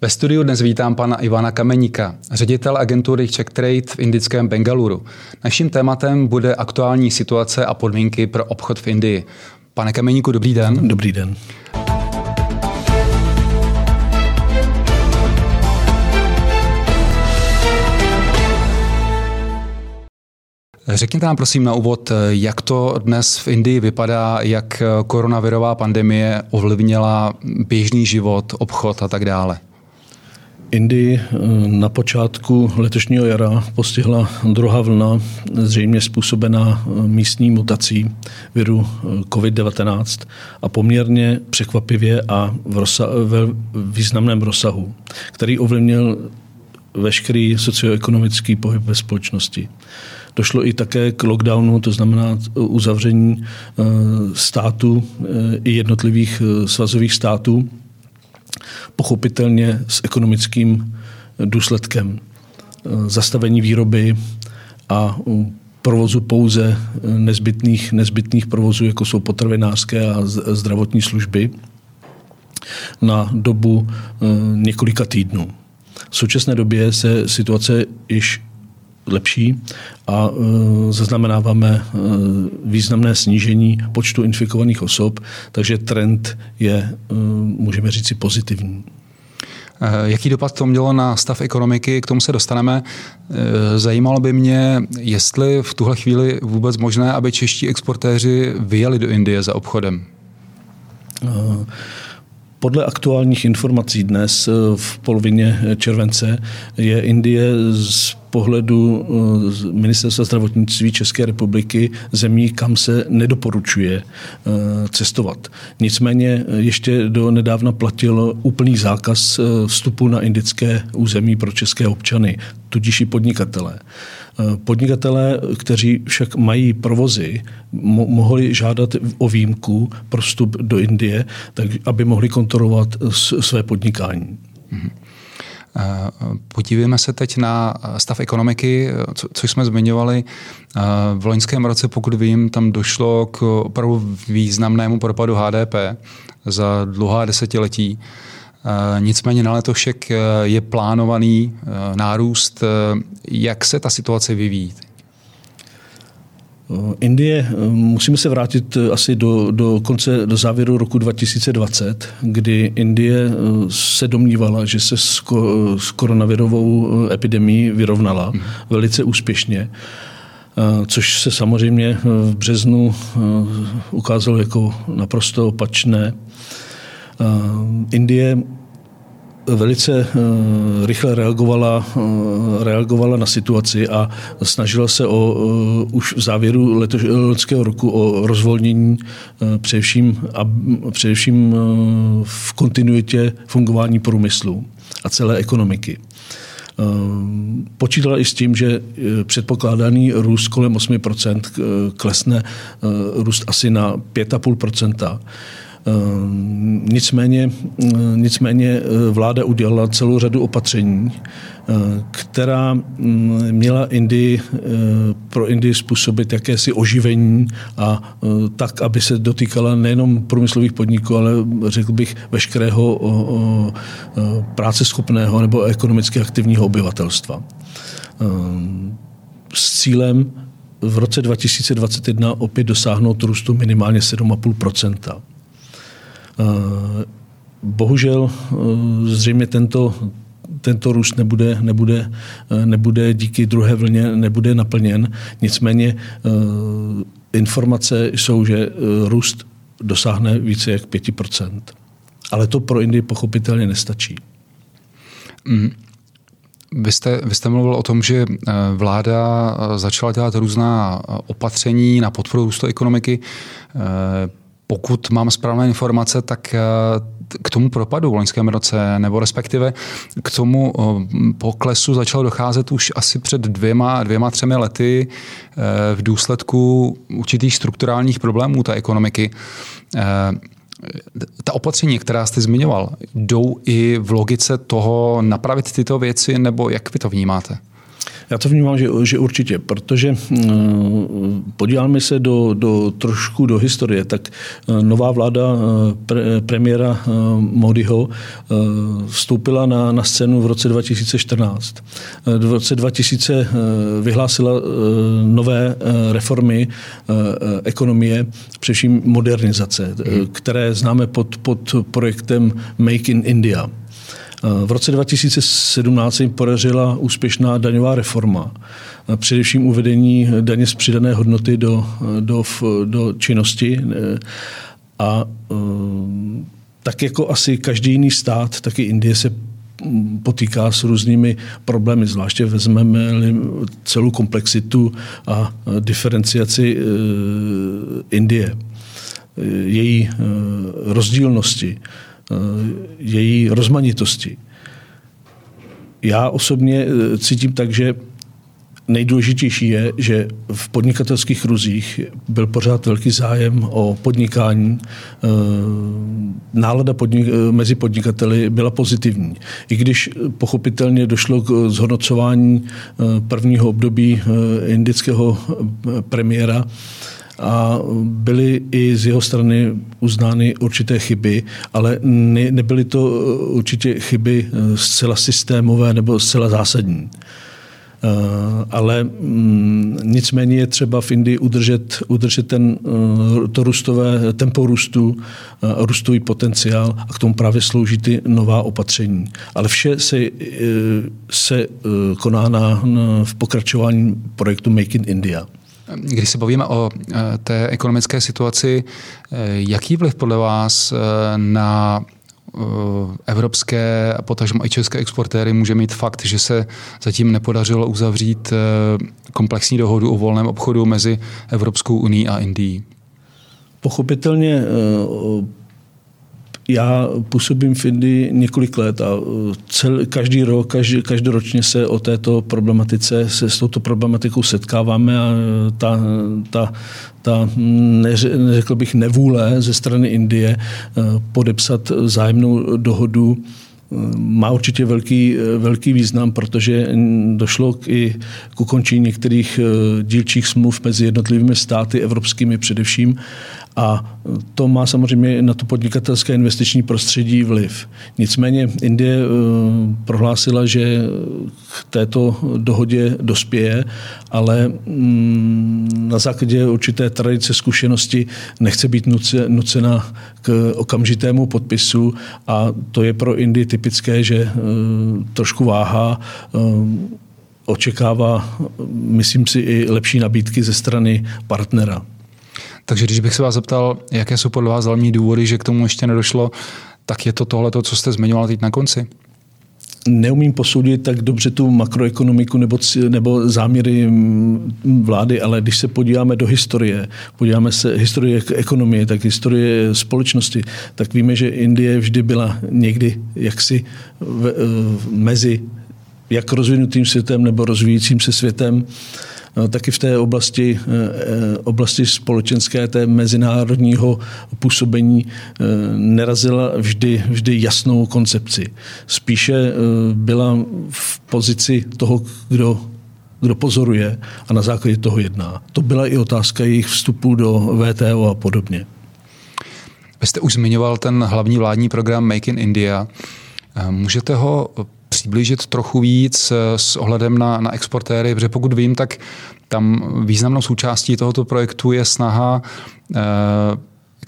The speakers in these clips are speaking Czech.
Ve studiu dnes vítám pana Ivana Kameníka, ředitel agentury Czech Trade v indickém Bengaluru. Naším tématem bude aktuální situace a podmínky pro obchod v Indii. Pane Kameníku, dobrý den. Dobrý den. Řekněte nám prosím na úvod, jak to dnes v Indii vypadá, jak koronavirová pandemie ovlivnila běžný život, obchod a tak dále. Indii eh, na počátku letošního jara postihla druhá vlna, zřejmě způsobená eh, místní mutací viru eh, COVID-19 a poměrně překvapivě a v rozsa- ve významném rozsahu, který ovlivnil veškerý socioekonomický pohyb ve společnosti. Došlo i také k lockdownu, to znamená uzavření států i jednotlivých svazových států, pochopitelně s ekonomickým důsledkem zastavení výroby a provozu pouze nezbytných, nezbytných provozů, jako jsou potravinářské a zdravotní služby, na dobu eh, několika týdnů. V současné době se situace již lepší a e, zaznamenáváme e, významné snížení počtu infikovaných osob, takže trend je, e, můžeme říci, pozitivní. Jaký dopad to mělo na stav ekonomiky, k tomu se dostaneme. Zajímalo by mě, jestli v tuhle chvíli vůbec možné, aby čeští exportéři vyjeli do Indie za obchodem. Podle aktuálních informací dnes v polovině července je Indie z pohledu eh, Ministerstva zdravotnictví České republiky zemí, kam se nedoporučuje eh, cestovat. Nicméně eh, ještě do nedávna platil úplný zákaz vstupu na indické území pro české občany, tudíž i podnikatele. Podnikatelé, kteří však mají provozy, mo- mohli žádat o výjimku pro vstup do Indie, tak aby mohli kontrolovat své podnikání. Mm-hmm. Podívejme se teď na stav ekonomiky, co, co jsme zmiňovali. V loňském roce, pokud vím, tam došlo k opravdu významnému propadu HDP za dlouhá desetiletí. Nicméně na letošek je plánovaný nárůst. Jak se ta situace vyvíjí? Eh, Indie, eh, musíme se vrátit eh, asi do, do konce, do závěru roku 2020, kdy Indie se domnívala, že se s, s koronavirovou epidemí vyrovnala mm. velice úspěšně což se samozřejmě v březnu ukázalo jako naprosto opačné. Indie velice eh, rychle reagovala, eh, reagovala na situaci a snažila se o, eh, už v závěru letošního roku o rozvolnění především, a především v kontinuitě fungování průmyslu a celé ekonomiky. Počítala i s tím, že předpokládaný růst kolem 8% klesne růst asi na 5,5%. Ehm, nicméně, eh, nicméně eh, vláda udělala celou řadu opatření, eh, která mm, měla Indii, pro Indii způsobit jakési oživení a tak, aby se dotýkala nejenom průmyslových podniků, ale řekl bych veškerého práce schopného nebo ekonomicky aktivního obyvatelstva. Ehm, s cílem v roce 2021 opět dosáhnout růstu minimálně 7,5 Eh, bohužel eh, zřejmě tento, tento růst nebude, nebude, eh, nebude díky druhé vlně nebude naplněn. Nicméně informace jsou, že růst dosáhne více jak 5%. Ale to pro Indii pochopitelně nestačí. Mm. Vy jste, vy jste mluvil o tom, že vláda začala dělat různá opatření na podporu růstu ekonomiky. Pokud mám správné informace, tak eh, k tomu propadu v loňském roce, nebo respektive k tomu eh, poklesu začalo docházet už asi před dvěma, dvěma třemi lety eh, v důsledku určitých strukturálních problémů té ekonomiky. Ta opatření, která jste zmiňoval, jdou i v logice toho napravit tyto věci, nebo jak vy to vnímáte? Já to vnímám, že, že určitě, protože podíváme se do, do trošku do historie, tak nová vláda pre, premiéra Modiho vstoupila na, na scénu v roce 2014. V roce 2000 vyhlásila nové reformy ekonomie, především modernizace, hmm. které známe pod, pod projektem Make in India. V roce 2017 se jim podařila úspěšná daňová reforma, především uvedení daně z přidané hodnoty do, do, do činnosti. A tak jako asi každý jiný stát, tak i Indie se potýká s různými problémy, zvláště vezmeme celou komplexitu a diferenciaci Indie, její rozdílnosti. Eh, její rozmanitosti. Já osobně eh, cítím tak, že nejdůležitější je, že v podnikatelských ruzích byl pořád velký zájem o podnikání. Eh, nálada podnik- mezi podnikateli byla pozitivní. I když pochopitelně došlo k zhodnocování prvního období indického premiéra, a byly i z jeho strany uznány určité chyby, ale ne, nebyly to uh, určitě chyby uh, zcela systémové nebo zcela zásadní. Uh, ale mm, nicméně je třeba v Indii udržet, udržet ten, to růstové tempo růstu, růstový potenciál a k tomu právě slouží ty nová opatření. Ale vše se, se koná na, v pokračování projektu Make in India. Když se bavíme o eh, té ekonomické situaci, eh, jaký vliv podle vás eh, na evropské a potažmo i české exportéry může mít fakt, že se zatím nepodařilo uzavřít komplexní dohodu o volném obchodu mezi Evropskou unii a Indií? Pochopitelně já působím v Indii několik let a uh, cel, každý rok, každý, každoročně se o této problematice, se s touto problematikou setkáváme a uh, ta, ta, ta neřekl bych nevůle ze strany Indie uh, podepsat zájemnou dohodu má určitě velký, velký význam, protože došlo k, i k ukončení některých dílčích smluv mezi jednotlivými státy, evropskými především, a to má samozřejmě na to podnikatelské investiční prostředí vliv. Nicméně Indie eh, prohlásila, že k této dohodě dospěje, ale mm, na základě určité tradice zkušenosti nechce být nucena k okamžitému podpisu a to je pro Indii typické, že eh, trošku váha eh, očekává, myslím si, i lepší nabídky ze strany partnera. Takže když bych se vás zeptal, jaké jsou podle vás hlavní důvody, že k tomu ještě nedošlo, tak je to tohle, co jste zmiňoval teď na konci? neumím posoudit tak dobře tu makroekonomiku nebo, nebo záměry vlády, ale když se podíváme do historie, podíváme se historie ekonomie, tak historie společnosti, tak víme, že Indie vždy byla někdy jaksi v, v, mezi jak rozvinutým světem nebo rozvíjícím se světem. No, taky v té oblasti, eh, eh, oblasti společenské, té mezinárodního působení eh, nerazila vždy, vždy jasnou koncepci. Spíše byla v pozici toho, kdo kdo pozoruje a na základě toho jedná. To byla i otázka jejich vstupu do VTO a podobně. Vy jste už zmiňoval ten hlavní vládní program Make in India. Můžete ho přiblížit trochu víc eh, s ohledem na, na exportéry, protože pokud vím, tak tam významnou součástí tohoto projektu je snaha eh,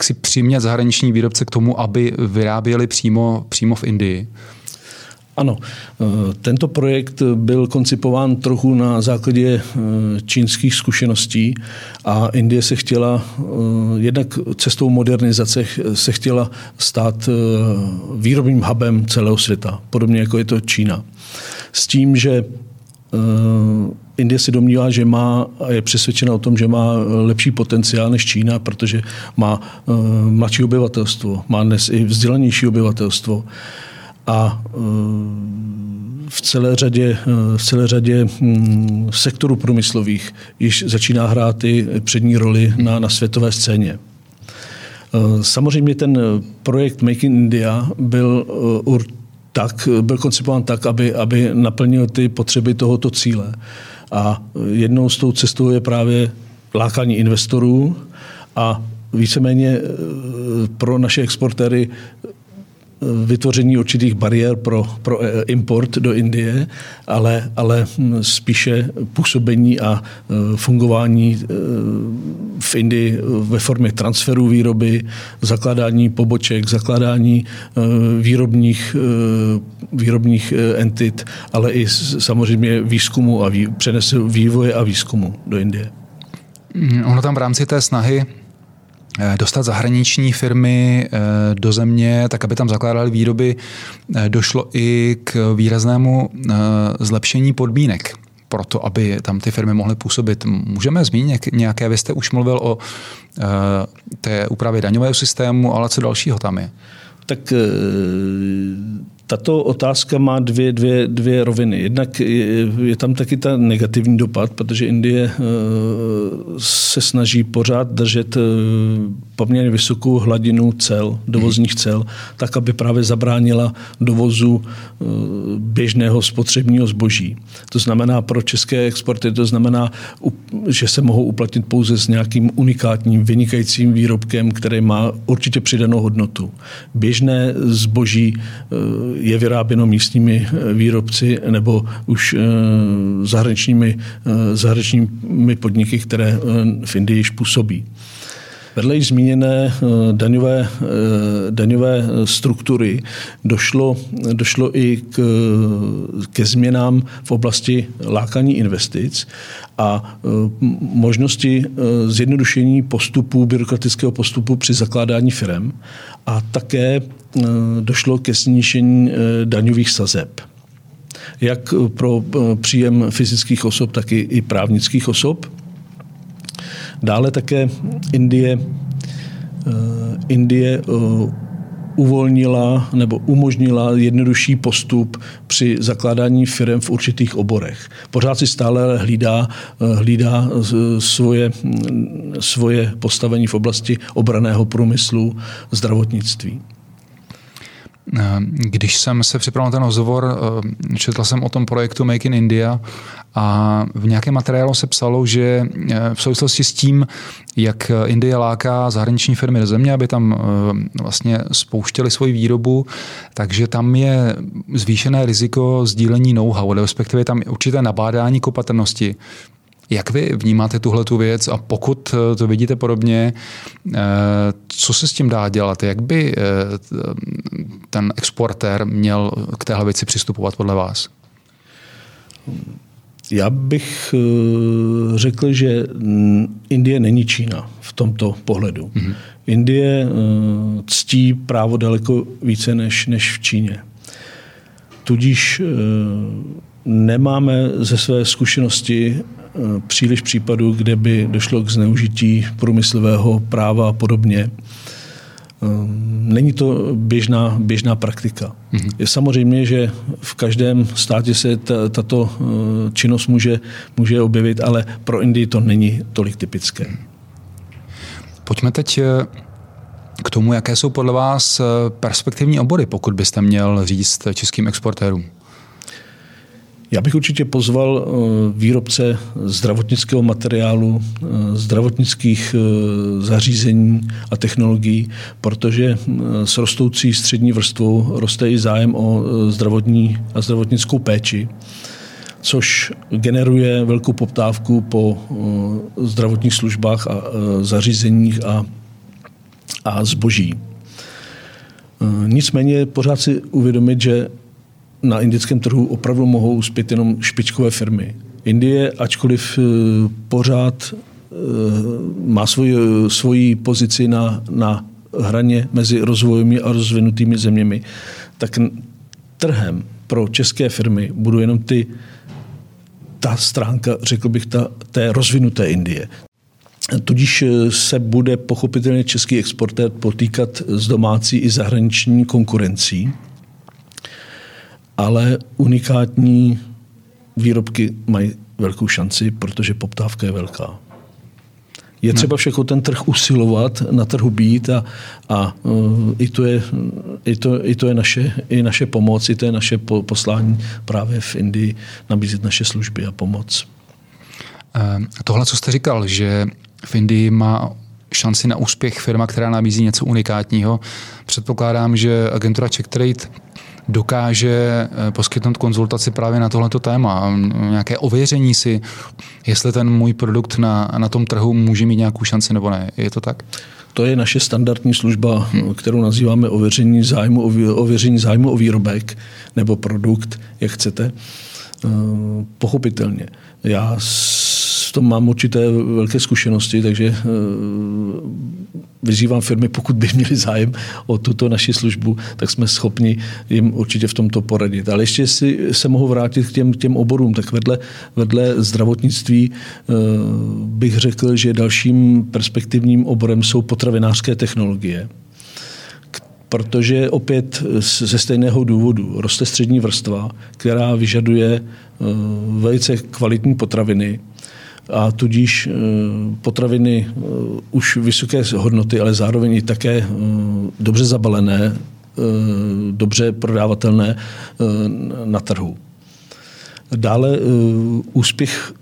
jak si přimět zahraniční výrobce k tomu, aby vyráběli přímo, přímo v Indii. Ano, eh, tento projekt byl koncipován trochu na základě eh, čínských zkušeností a Indie se chtěla, eh, jednak cestou modernizace se chtěla stát výrobním hubem celého světa, podobně jako je to Čína. S tím, že Indie si domnívá, že má a je přesvědčena o tom, že má lepší potenciál než Čína, protože má mladší obyvatelstvo, má dnes i vzdělanější obyvatelstvo a eh, v celé řadě, eh, v celé řadě hm, sektorů průmyslových již začíná hrát i přední roli na, na světové scéně. Eh, samozřejmě ten projekt Make in India byl tak, byl koncipován tak, aby, aby naplnil ty potřeby tohoto cíle. A jednou z tou cestou je právě lákání investorů a víceméně pro naše exportéry vytvoření určitých bariér pro, pro eh, import do Indie, ale, ale hm, spíše působení a eh, fungování eh, v Indii ve formě transferu výroby, zakládání poboček, zakládání výrobních, výrobních entit, ale i samozřejmě výzkumu a vý, přenesu vývoje a výzkumu do Indie. Ono tam v rámci té snahy dostat zahraniční firmy eh, do země, tak aby tam zakládali výroby, eh, došlo i k výraznému zlepšení podmínek pro to, aby tam ty firmy mohly působit. Můžeme zmínit nějaké, vy jste už mluvil o té úpravě daňového systému, ale co dalšího tam je? Tak tato otázka má dvě, dvě, dvě roviny. Jednak je, je tam taky ta negativní dopad, protože Indie eh, se snaží pořád držet eh, poměrně vysokou hladinu cel, dovozních cel, tak, aby právě zabránila dovozu eh, běžného spotřebního zboží. To znamená pro české exporty, to znamená, že se mohou uplatnit pouze s nějakým unikátním, vynikajícím výrobkem, který má určitě přidanou hodnotu. Běžné zboží je vyráběno místními eh, výrobci nebo už eh, zahraničními, eh, zahraničními podniky, které v Indii již působí. Vedle již zmíněné daňové, daňové struktury došlo, došlo i k, ke změnám v oblasti lákání investic a možnosti zjednodušení postupu, byrokratického postupu při zakládání firm a také Eh, došlo ke snížení eh, daňových sazeb. Jak pro eh, příjem fyzických osob, tak i právnických osob. Dále také Indie, Indie uvolnila nebo umožnila jednodušší postup při zakládání firm v určitých oborech. Pořád si stále hlídá, hlídá svoje, svoje postavení v oblasti obraného průmyslu, zdravotnictví. Když jsem se připravil na ten rozhovor, eh, četl jsem o tom projektu Make in India a v nějakém materiálu se psalo, že eh, v souvislosti s tím, jak Indie láká zahraniční firmy do země, aby tam eh, vlastně spouštěli svoji výrobu, takže tam je zvýšené riziko sdílení know-how, respektive tam určité nabádání k opatrnosti jak vy vnímáte tuhle tu věc a pokud eh, to vidíte podobně, eh, co se s tím dá dělat? Jak by eh, ten exportér měl k téhle věci přistupovat podle vás? Já bych řekl, že Indie není Čína v tomto pohledu. Mm-hmm. Indie ctí právo daleko více než, než v Číně. Tudíž nemáme ze své zkušenosti příliš případů, kde by došlo k zneužití průmyslového práva a podobně. Eh, není to běžná, běžná praktika. Mm-hmm. Je samozřejmě, že v každém státě se tato eh, činnost může, může objevit, ale pro Indii to není tolik typické. Pojďme teď k tomu, jaké jsou podle vás perspektivní obory, pokud byste měl říct českým exportérům. Já bych určitě pozval eh, výrobce zdravotnického materiálu, eh, zdravotnických eh, zařízení a technologií, protože s rostoucí střední vrstvou roste i zájem o zdravotní a zdravotnickou péči což generuje velkou poptávku po zdravotních službách a zařízeních a, a zboží. Nicméně pořád si uvědomit, že na indickém trhu opravdu mohou uspět jenom špičkové firmy. Indie, ačkoliv eh, pořád eh, má svoji, svoji pozici na, na hraně mezi rozvojovými a rozvinutými zeměmi, tak trhem pro české firmy budou jenom ty, ta stránka, řekl bych, ta, té rozvinuté Indie. Tudíž eh, se bude pochopitelně český exportér potýkat s domácí i zahraniční konkurencí ale unikátní výrobky mají velkou šanci, protože poptávka je velká. Je třeba však o ten trh usilovat, na trhu být a, a uh, i, to je, i, to, i to je naše, i naše pomoc, i to je naše poslání právě v Indii nabízet naše služby a pomoc. Tohle, co jste říkal, že v Indii má šanci na úspěch firma, která nabízí něco unikátního. Předpokládám, že agentura Check Trade dokáže eh, poskytnout konzultaci právě na tohleto téma, nějaké ověření si, jestli ten můj produkt na, na tom trhu může mít nějakou šanci nebo ne. Je to tak? To je naše standardní služba, kterou nazýváme ověření zájmu, ověření zájmu o výrobek nebo produkt, jak chcete. Eh, pochopitelně. Já tom mám určité velké zkušenosti, takže eh, vyzývám firmy, pokud by měli zájem o tuto naši službu, tak jsme schopni jim určitě v tomto poradit. Ale ještě si se mohu vrátit k těm, těm oborům. Tak vedle, vedle zdravotnictví eh, bych řekl, že dalším perspektivním oborem jsou potravinářské technologie protože opět ze stejného důvodu roste střední vrstva, která vyžaduje eh, velice kvalitní potraviny a tudíž eh, potraviny eh, už vysoké hodnoty, ale zároveň i také dobře zabalené, dobře prodávatelné na trhu. Dále úspěch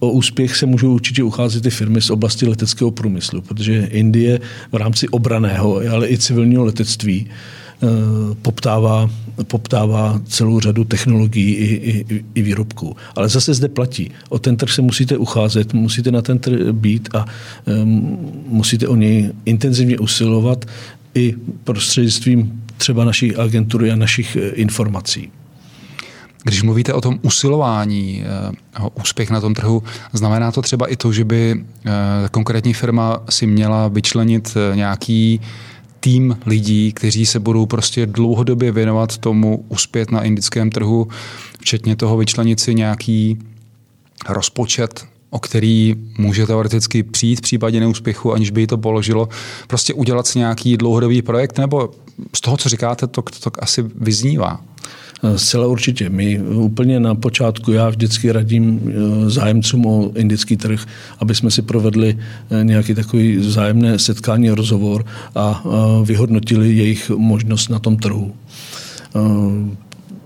o úspěch se můžou určitě ucházet i firmy z oblasti leteckého průmyslu, protože Indie v rámci obraného, ale i civilního letectví eh, poptává, poptává celou řadu technologií i, i, i výrobků. Ale zase zde platí. O ten trh se musíte ucházet, musíte na ten trh být a um, musíte o něj intenzivně usilovat i prostřednictvím třeba naší agentury a našich eh, informací. Když mluvíte o tom usilování eh, úspěch na tom trhu, znamená to třeba i to, že by eh, konkrétní firma si měla vyčlenit eh, nějaký tým lidí, kteří se budou prostě dlouhodobě věnovat tomu uspět na indickém trhu, včetně toho vyčlenit si nějaký rozpočet, o který může teoreticky přijít v případě neúspěchu, aniž by to položilo. Prostě udělat si nějaký dlouhodobý projekt, nebo z toho, co říkáte, to, to, to asi vyznívá. Eh, zcela určitě. My úplně na počátku, já vždycky radím eh, zájemcům o indický trh, aby jsme si provedli eh, nějaký takový zájemné setkání, rozhovor a vyhodnotili jejich možnost na tom trhu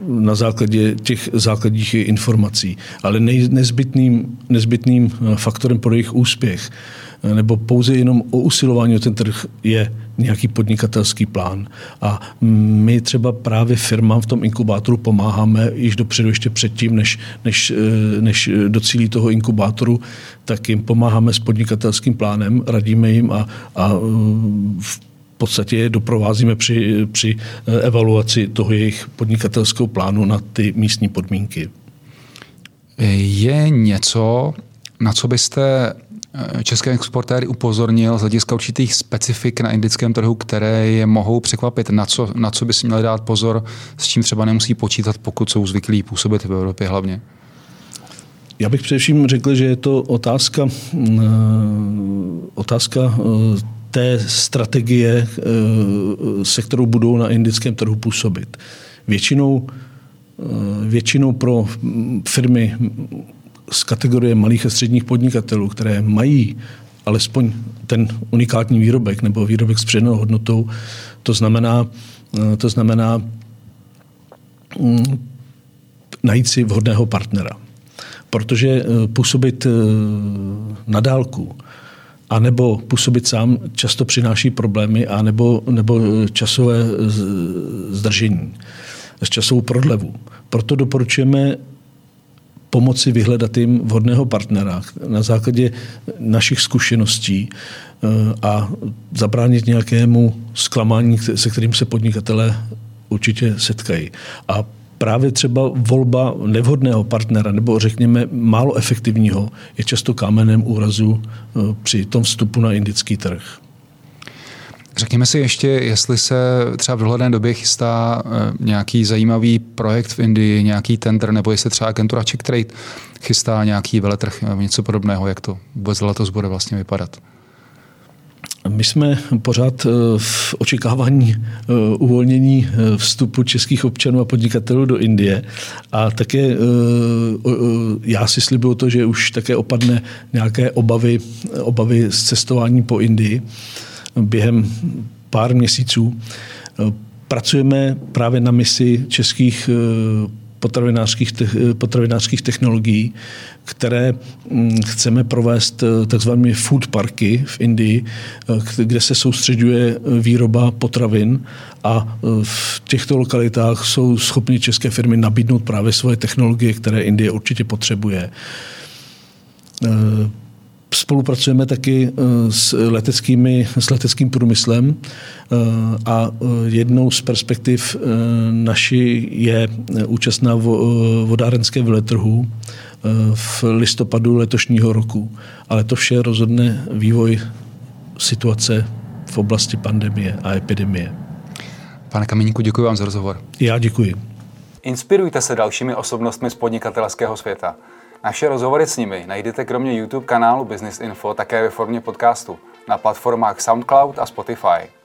na základě těch základních informací. Ale nezbytným, nezbytným faktorem pro jejich úspěch nebo pouze jenom o usilování o ten trh je nějaký podnikatelský plán. A my třeba právě firmám v tom inkubátoru pomáháme již dopředu, ještě předtím, než, než, než docílí toho inkubátoru, tak jim pomáháme s podnikatelským plánem, radíme jim a, a v podstatě je doprovázíme při, při evaluaci toho jejich podnikatelského plánu na ty místní podmínky. Je něco, na co byste Eh, české exportéry upozornil z hlediska určitých specifik na indickém trhu, které je mohou překvapit, na co, na co by si měli dát pozor, s čím třeba nemusí počítat, pokud jsou zvyklí působit v Evropě hlavně? Já bych především řekl, že je to otázka, mm, eh, otázka eh, té strategie, se kterou budou na indickém trhu působit. Většinou, většinou pro firmy z kategorie malých a středních podnikatelů, které mají alespoň ten unikátní výrobek nebo výrobek s přednou hodnotou, to znamená, eh, to znamená mm, najít si vhodného partnera. Protože eh, působit eh, na dálku a nebo působit sám často přináší problémy a nebo, nebo časové zdržení, časovou prodlevu. Proto doporučujeme pomoci vyhledat jim vhodného partnera na základě našich zkušeností eh, a zabránit nějakému zklamání, se kterým se podnikatelé určitě setkají. A právě třeba volba nevhodného partnera nebo řekněme málo efektivního je často kámenem úrazu eh, při tom vstupu na indický trh. Řekněme si ještě, jestli se třeba v dohledné době chystá eh, nějaký zajímavý projekt v Indii, nějaký tender, nebo jestli třeba agentura Check Trade chystá nějaký veletrh, nebo něco podobného, jak to vůbec letos bude vlastně vypadat. My jsme pořád eh, v očekávání eh, uvolnění vstupu českých občanů a podnikatelů do Indie a také já si slibuju to, že už také opadne nějaké obavy, obavy z cestování po Indii během pár měsíců. Pracujeme právě na misi českých eh, potravinářských, potravinářských technologií, které mm, chceme provést takzvanými food parky v Indii, kde se soustředuje výroba potravin a v těchto lokalitách jsou schopni české firmy nabídnout právě svoje technologie, které Indie určitě potřebuje. Spolupracujeme taky eh, s, leteckými, s leteckým průmyslem eh, a eh, jednou z perspektiv naší je účast na vodárenské veletrhu v listopadu letošního roku. Ale to vše rozhodne vývoj situace v oblasti pandemie a epidemie. Pane Kameníku, děkuji vám za rozhovor. Já děkuji. Inspirujte se dalšími osobnostmi z podnikatelského světa. Naše rozhovory s nimi najdete kromě YouTube kanálu Business Info také ve formě podcastu na platformách SoundCloud a Spotify.